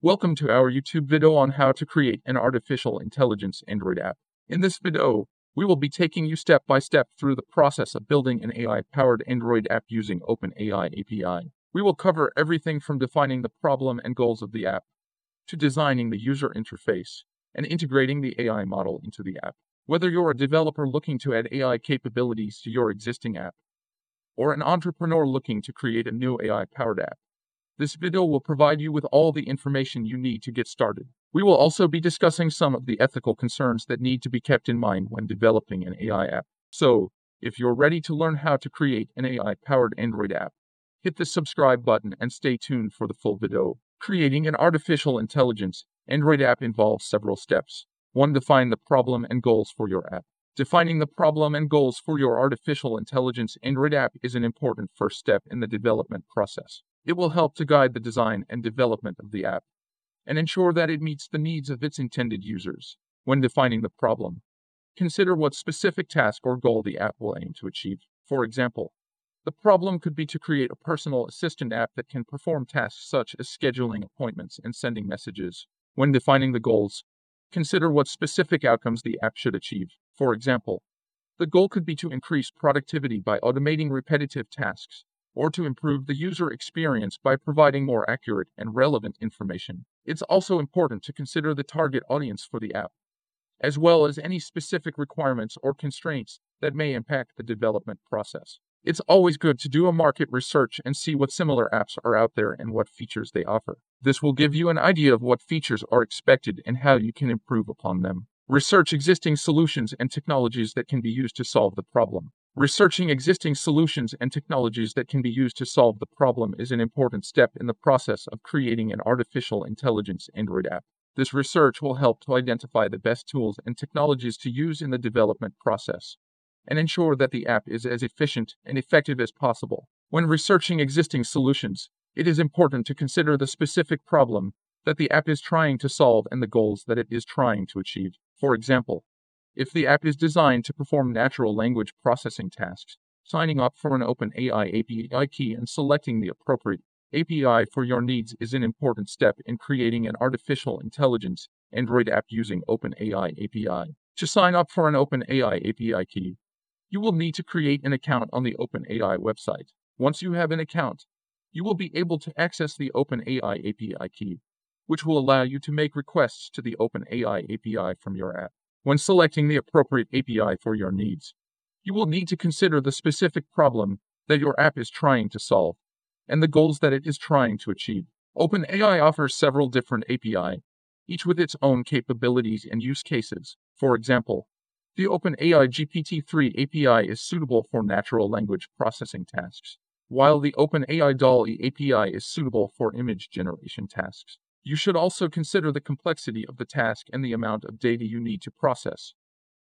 Welcome to our YouTube video on how to create an artificial intelligence Android app. In this video, we will be taking you step by step through the process of building an AI-powered Android app using OpenAI API. We will cover everything from defining the problem and goals of the app, to designing the user interface, and integrating the AI model into the app. Whether you're a developer looking to add AI capabilities to your existing app, or an entrepreneur looking to create a new AI-powered app, this video will provide you with all the information you need to get started. We will also be discussing some of the ethical concerns that need to be kept in mind when developing an AI app. So, if you're ready to learn how to create an AI powered Android app, hit the subscribe button and stay tuned for the full video. Creating an artificial intelligence Android app involves several steps. 1. Define the problem and goals for your app. Defining the problem and goals for your artificial intelligence Android app is an important first step in the development process. It will help to guide the design and development of the app and ensure that it meets the needs of its intended users. When defining the problem, consider what specific task or goal the app will aim to achieve. For example, the problem could be to create a personal assistant app that can perform tasks such as scheduling appointments and sending messages. When defining the goals, consider what specific outcomes the app should achieve. For example, the goal could be to increase productivity by automating repetitive tasks, or to improve the user experience by providing more accurate and relevant information. It's also important to consider the target audience for the app, as well as any specific requirements or constraints that may impact the development process. It's always good to do a market research and see what similar apps are out there and what features they offer. This will give you an idea of what features are expected and how you can improve upon them. Research existing solutions and technologies that can be used to solve the problem. Researching existing solutions and technologies that can be used to solve the problem is an important step in the process of creating an artificial intelligence Android app. This research will help to identify the best tools and technologies to use in the development process and ensure that the app is as efficient and effective as possible. When researching existing solutions, it is important to consider the specific problem that the app is trying to solve and the goals that it is trying to achieve. For example, if the app is designed to perform natural language processing tasks, signing up for an OpenAI API key and selecting the appropriate API for your needs is an important step in creating an artificial intelligence Android app using OpenAI API. To sign up for an OpenAI API key, you will need to create an account on the OpenAI website. Once you have an account, you will be able to access the OpenAI API key, which will allow you to make requests to the OpenAI API from your app. When selecting the appropriate API for your needs, you will need to consider the specific problem that your app is trying to solve and the goals that it is trying to achieve. OpenAI offers several different API, each with its own capabilities and use cases. For example, the OpenAI GPT-3 API is suitable for natural language processing tasks, while the OpenAI DALL-E API is suitable for image generation tasks. You should also consider the complexity of the task and the amount of data you need to process,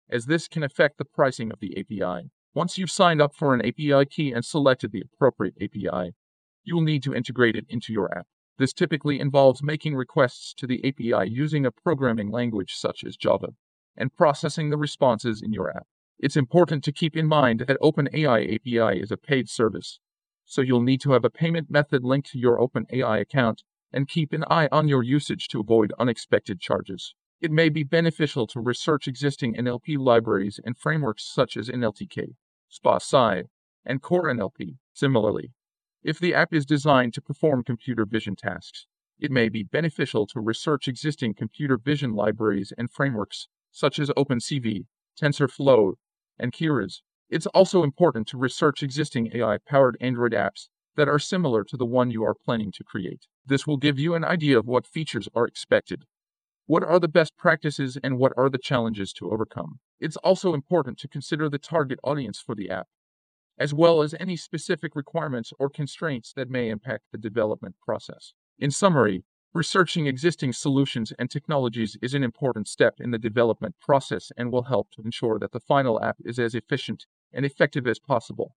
as this can affect the pricing of the API. Once you've signed up for an API key and selected the appropriate API, you will need to integrate it into your app. This typically involves making requests to the API using a programming language such as Java and processing the responses in your app. It's important to keep in mind that OpenAI API is a paid service, so you'll need to have a payment method linked to your OpenAI account and keep an eye on your usage to avoid unexpected charges. It may be beneficial to research existing NLP libraries and frameworks such as NLTK, spaCy and Core NLP. Similarly, if the app is designed to perform computer vision tasks, it may be beneficial to research existing computer vision libraries and frameworks such as OpenCV, TensorFlow, and Keras. It's also important to research existing AI powered Android apps that are similar to the one you are planning to create. This will give you an idea of what features are expected, what are the best practices, and what are the challenges to overcome. It's also important to consider the target audience for the app, as well as any specific requirements or constraints that may impact the development process. In summary, researching existing solutions and technologies is an important step in the development process and will help to ensure that the final app is as efficient and effective as possible.